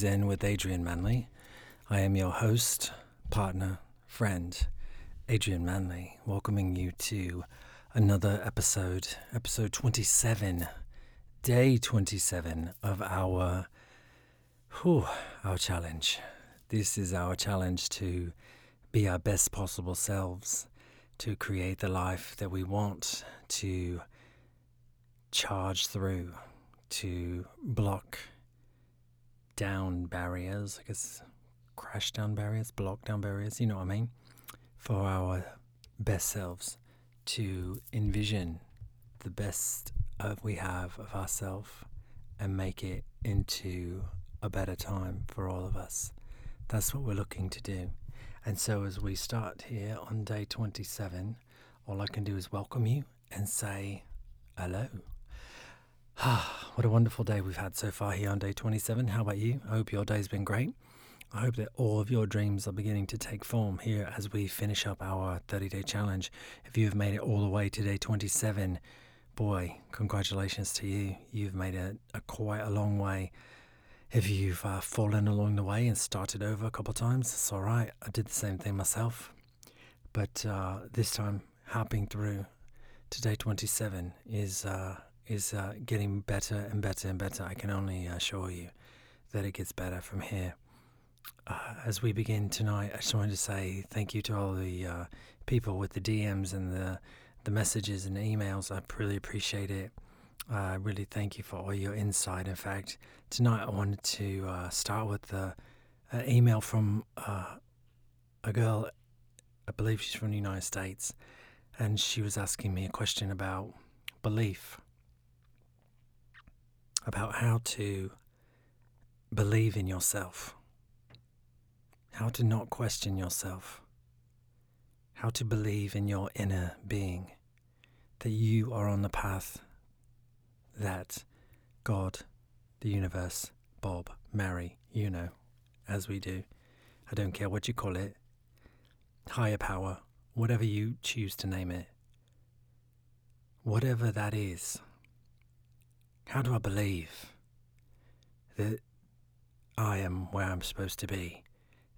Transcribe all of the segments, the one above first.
Days In with Adrian Manley. I am your host, partner, friend, Adrian Manley, welcoming you to another episode, episode 27, day 27 of our whew, our challenge. This is our challenge to be our best possible selves, to create the life that we want, to charge through, to block down barriers, I guess crash down barriers, block down barriers, you know what I mean? For our best selves, to envision the best of we have of ourselves and make it into a better time for all of us. That's what we're looking to do. And so as we start here on day 27, all I can do is welcome you and say hello. what a wonderful day we've had so far here on day 27. How about you? I hope your day's been great. I hope that all of your dreams are beginning to take form here as we finish up our 30 day challenge. If you've made it all the way to day 27, boy, congratulations to you. You've made it a quite a long way. If you've uh, fallen along the way and started over a couple times, it's all right. I did the same thing myself. But uh, this time, hopping through to day 27 is. Uh, is uh, getting better and better and better. I can only assure you that it gets better from here. Uh, as we begin tonight, I just wanted to say thank you to all the uh, people with the DMs and the the messages and emails. I really appreciate it. I really thank you for all your insight. In fact, tonight I wanted to uh, start with the email from uh, a girl. I believe she's from the United States, and she was asking me a question about belief about how to believe in yourself, how to not question yourself, how to believe in your inner being, that you are on the path that God, the universe, Bob, Mary, you know, as we do. I don't care what you call it, higher power, whatever you choose to name it, whatever that is how do I believe that I am where I'm supposed to be?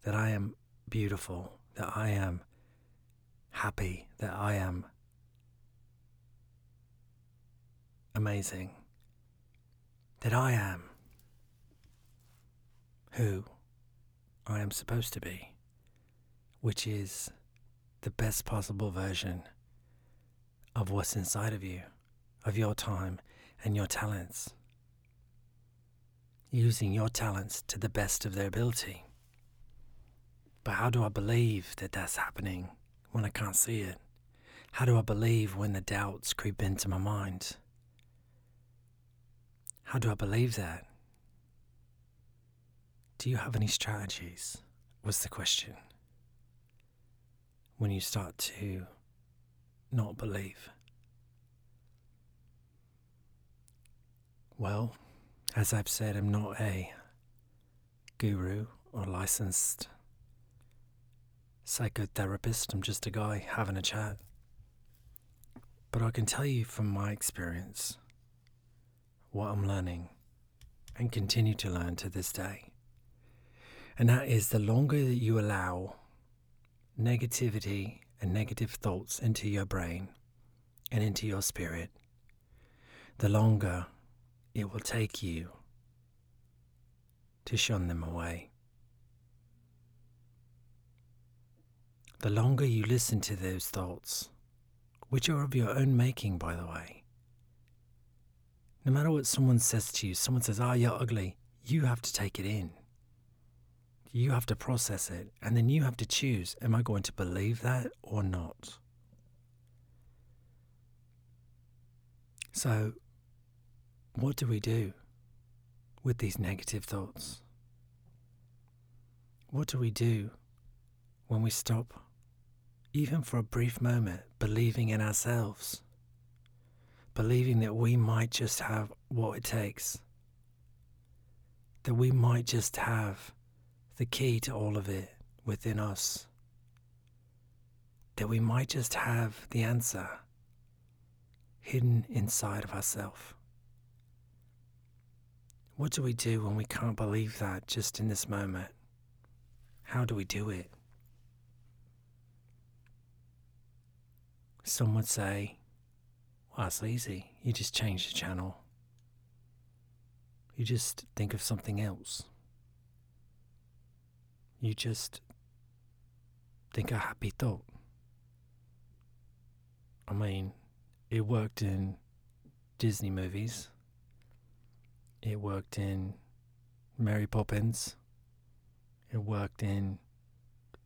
That I am beautiful? That I am happy? That I am amazing? That I am who I am supposed to be, which is the best possible version of what's inside of you, of your time and your talents, using your talents to the best of their ability. But how do I believe that that's happening when I can't see it? How do I believe when the doubts creep into my mind? How do I believe that? Do you have any strategies? Was the question. When you start to not believe. Well, as I've said, I'm not a guru or licensed psychotherapist. I'm just a guy having a chat. But I can tell you from my experience what I'm learning and continue to learn to this day. And that is the longer that you allow negativity and negative thoughts into your brain and into your spirit, the longer it will take you to shun them away. The longer you listen to those thoughts, which are of your own making, by the way, no matter what someone says to you, someone says, Ah, oh, you're ugly, you have to take it in. You have to process it, and then you have to choose am I going to believe that or not? So, what do we do with these negative thoughts? What do we do when we stop, even for a brief moment, believing in ourselves? Believing that we might just have what it takes, that we might just have the key to all of it within us, that we might just have the answer hidden inside of ourselves. What do we do when we can't believe that just in this moment? How do we do it? Some would say, well, it's easy. You just change the channel. You just think of something else. You just think a happy thought. I mean, it worked in Disney movies. It worked in Mary Poppins. It worked in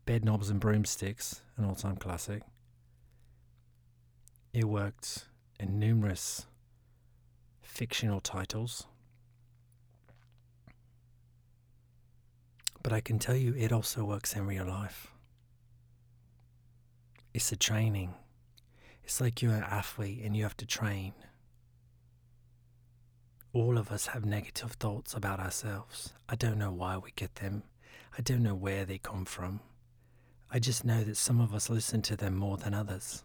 Bedknobs and Broomsticks, an all time classic. It worked in numerous fictional titles. But I can tell you it also works in real life. It's a training. It's like you're an athlete and you have to train. All of us have negative thoughts about ourselves. I don't know why we get them. I don't know where they come from. I just know that some of us listen to them more than others.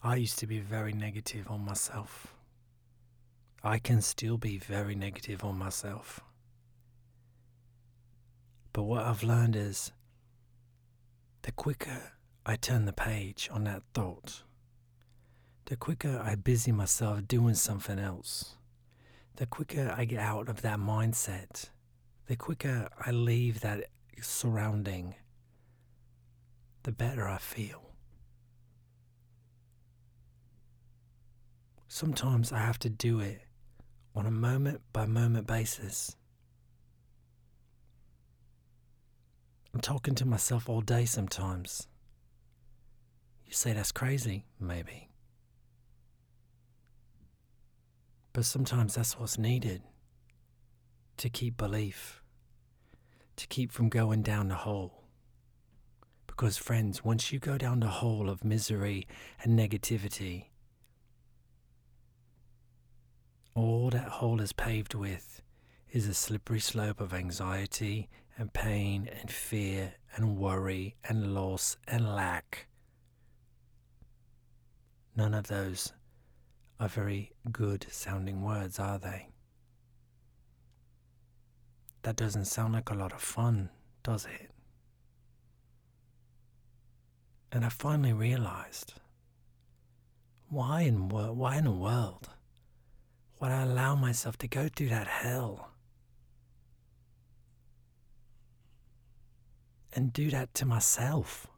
I used to be very negative on myself. I can still be very negative on myself. But what I've learned is the quicker I turn the page on that thought, the quicker I busy myself doing something else, the quicker I get out of that mindset, the quicker I leave that surrounding, the better I feel. Sometimes I have to do it on a moment by moment basis. I'm talking to myself all day sometimes. You say that's crazy, maybe. But sometimes that's what's needed to keep belief, to keep from going down the hole. Because, friends, once you go down the hole of misery and negativity, all that hole is paved with is a slippery slope of anxiety and pain and fear and worry and loss and lack. None of those are very good sounding words, are they? That doesn't sound like a lot of fun, does it? And I finally realized why in, why in the world would I allow myself to go through that hell? and do that to myself.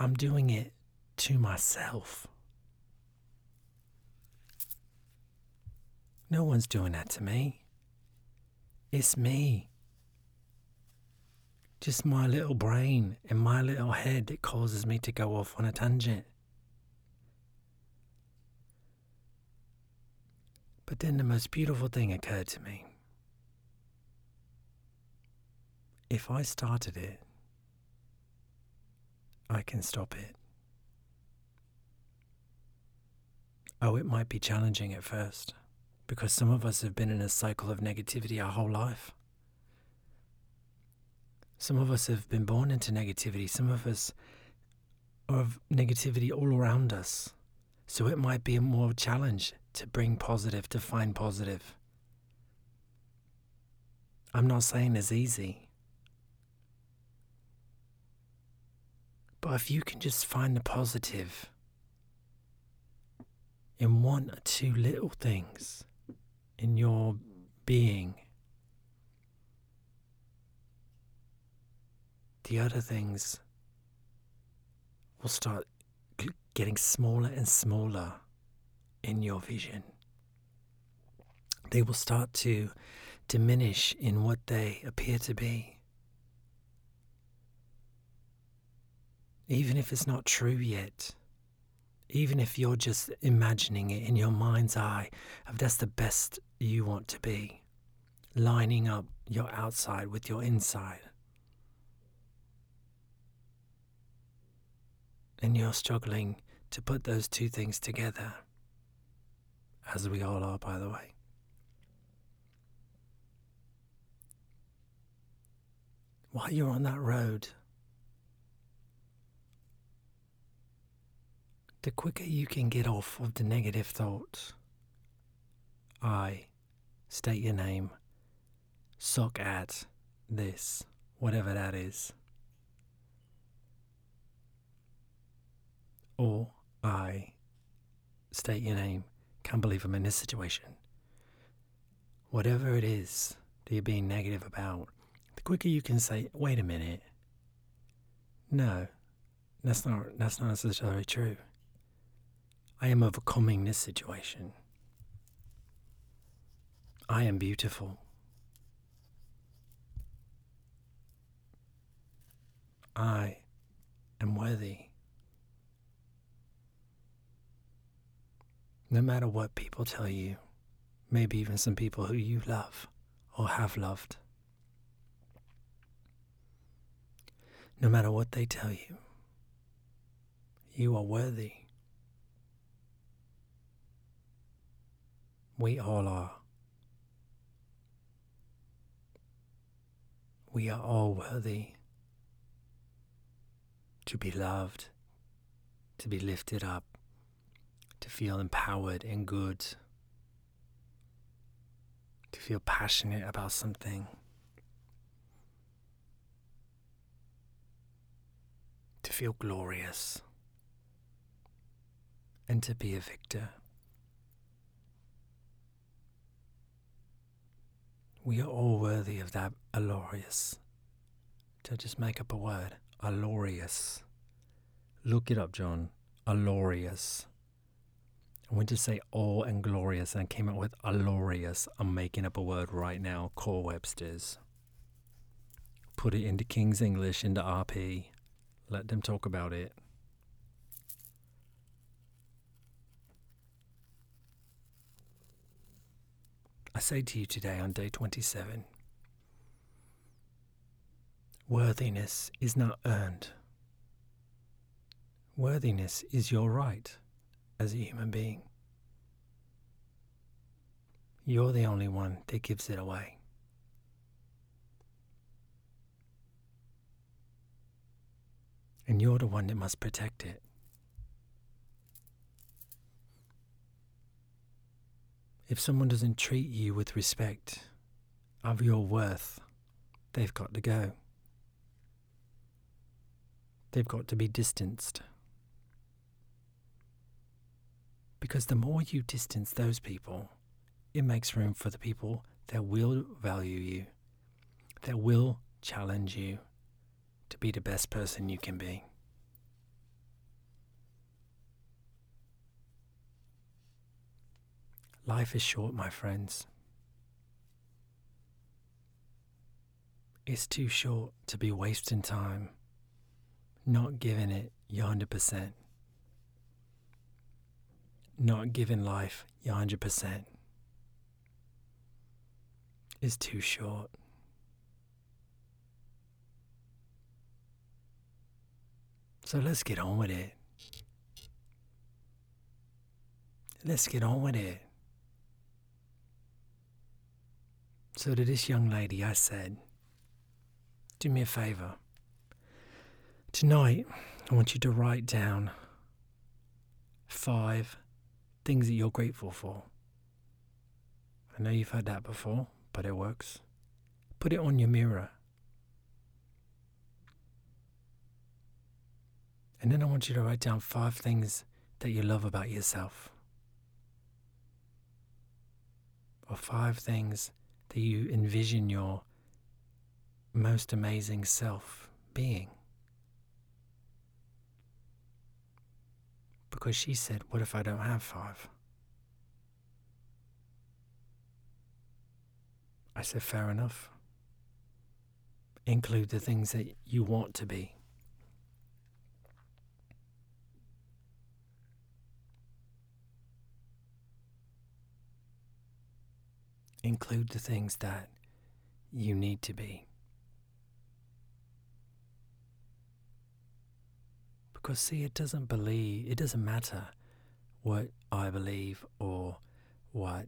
I'm doing it to myself. No one's doing that to me. It's me. Just my little brain and my little head that causes me to go off on a tangent. But then the most beautiful thing occurred to me. if I started it, I can stop it. Oh, it might be challenging at first because some of us have been in a cycle of negativity our whole life. Some of us have been born into negativity. Some of us have negativity all around us. So it might be a more challenge to bring positive, to find positive. I'm not saying it's easy. If you can just find the positive in one or two little things in your being, the other things will start getting smaller and smaller in your vision. They will start to diminish in what they appear to be. Even if it's not true yet, even if you're just imagining it in your mind's eye, if that's the best you want to be, lining up your outside with your inside. And you're struggling to put those two things together, as we all are, by the way. While you're on that road, the quicker you can get off of the negative thoughts. I state your name, suck at this, whatever that is. Or I state your name, can't believe I'm in this situation. Whatever it is that you're being negative about, the quicker you can say, wait a minute. No, that's not that's not necessarily true. I am overcoming this situation. I am beautiful. I am worthy. No matter what people tell you, maybe even some people who you love or have loved. No matter what they tell you, you are worthy. We all are. We are all worthy to be loved, to be lifted up, to feel empowered and good, to feel passionate about something, to feel glorious, and to be a victor. We are all worthy of that glorious. To just make up a word, glorious. Look it up, John. Glorious. I went to say all and glorious and I came up with glorious. I'm making up a word right now, Core Webster's. Put it into King's English, into RP. Let them talk about it. I say to you today on day 27 worthiness is not earned. Worthiness is your right as a human being. You're the only one that gives it away. And you're the one that must protect it. If someone doesn't treat you with respect of your worth, they've got to go. They've got to be distanced. Because the more you distance those people, it makes room for the people that will value you, that will challenge you to be the best person you can be. Life is short, my friends. It's too short to be wasting time not giving it your 100%. Not giving life your 100% is too short. So let's get on with it. Let's get on with it. So to this young lady, I said, Do me a favor. Tonight, I want you to write down five things that you're grateful for. I know you've heard that before, but it works. Put it on your mirror. And then I want you to write down five things that you love about yourself. Or five things that you envision your most amazing self being. Because she said, What if I don't have five? I said, Fair enough. Include the things that you want to be. Include the things that you need to be. Because, see, it doesn't believe, it doesn't matter what I believe or what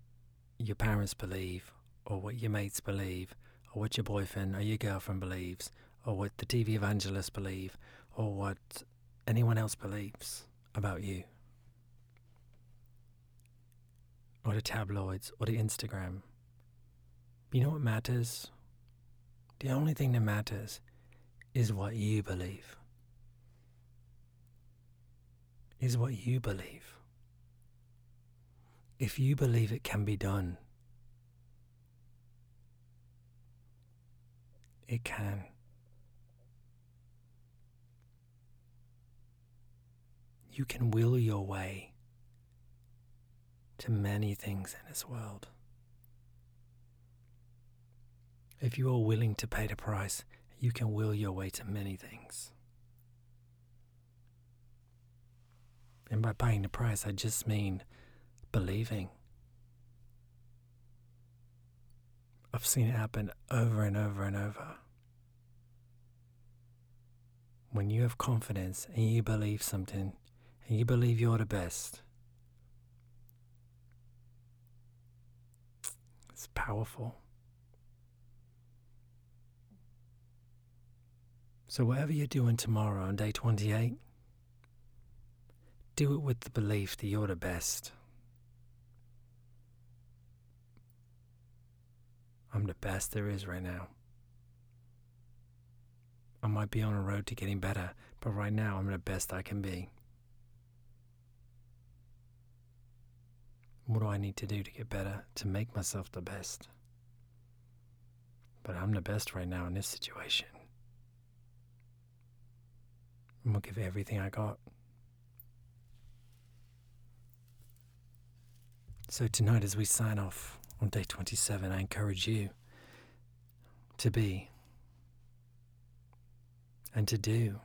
your parents believe or what your mates believe or what your boyfriend or your girlfriend believes or what the TV evangelists believe or what anyone else believes about you. or the tabloids or the Instagram. You know what matters? The only thing that matters is what you believe. Is what you believe. If you believe it can be done, it can. You can will your way to many things in this world. If you are willing to pay the price, you can will your way to many things. And by paying the price, I just mean believing. I've seen it happen over and over and over. When you have confidence and you believe something and you believe you're the best, it's powerful. So, whatever you're doing tomorrow on day 28, do it with the belief that you're the best. I'm the best there is right now. I might be on a road to getting better, but right now I'm the best I can be. What do I need to do to get better to make myself the best? But I'm the best right now in this situation. I'm going to give everything I got. So, tonight, as we sign off on day 27, I encourage you to be and to do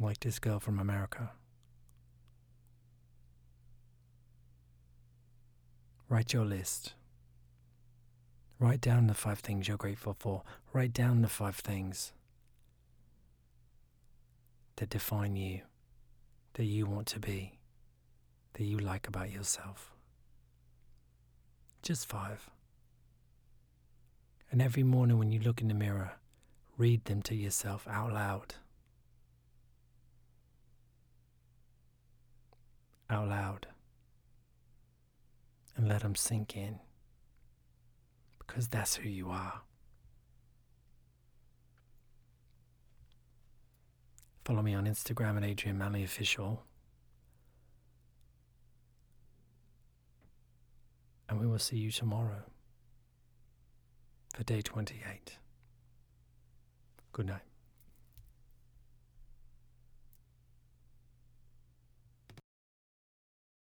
like this girl from America. Write your list. Write down the five things you're grateful for. Write down the five things that define you, that you want to be, that you like about yourself. Just five. And every morning when you look in the mirror, read them to yourself out loud. Out loud. And let them sink in. Because that's who you are. Follow me on Instagram at Adrian Manley Official. And we will see you tomorrow for day 28. Good night.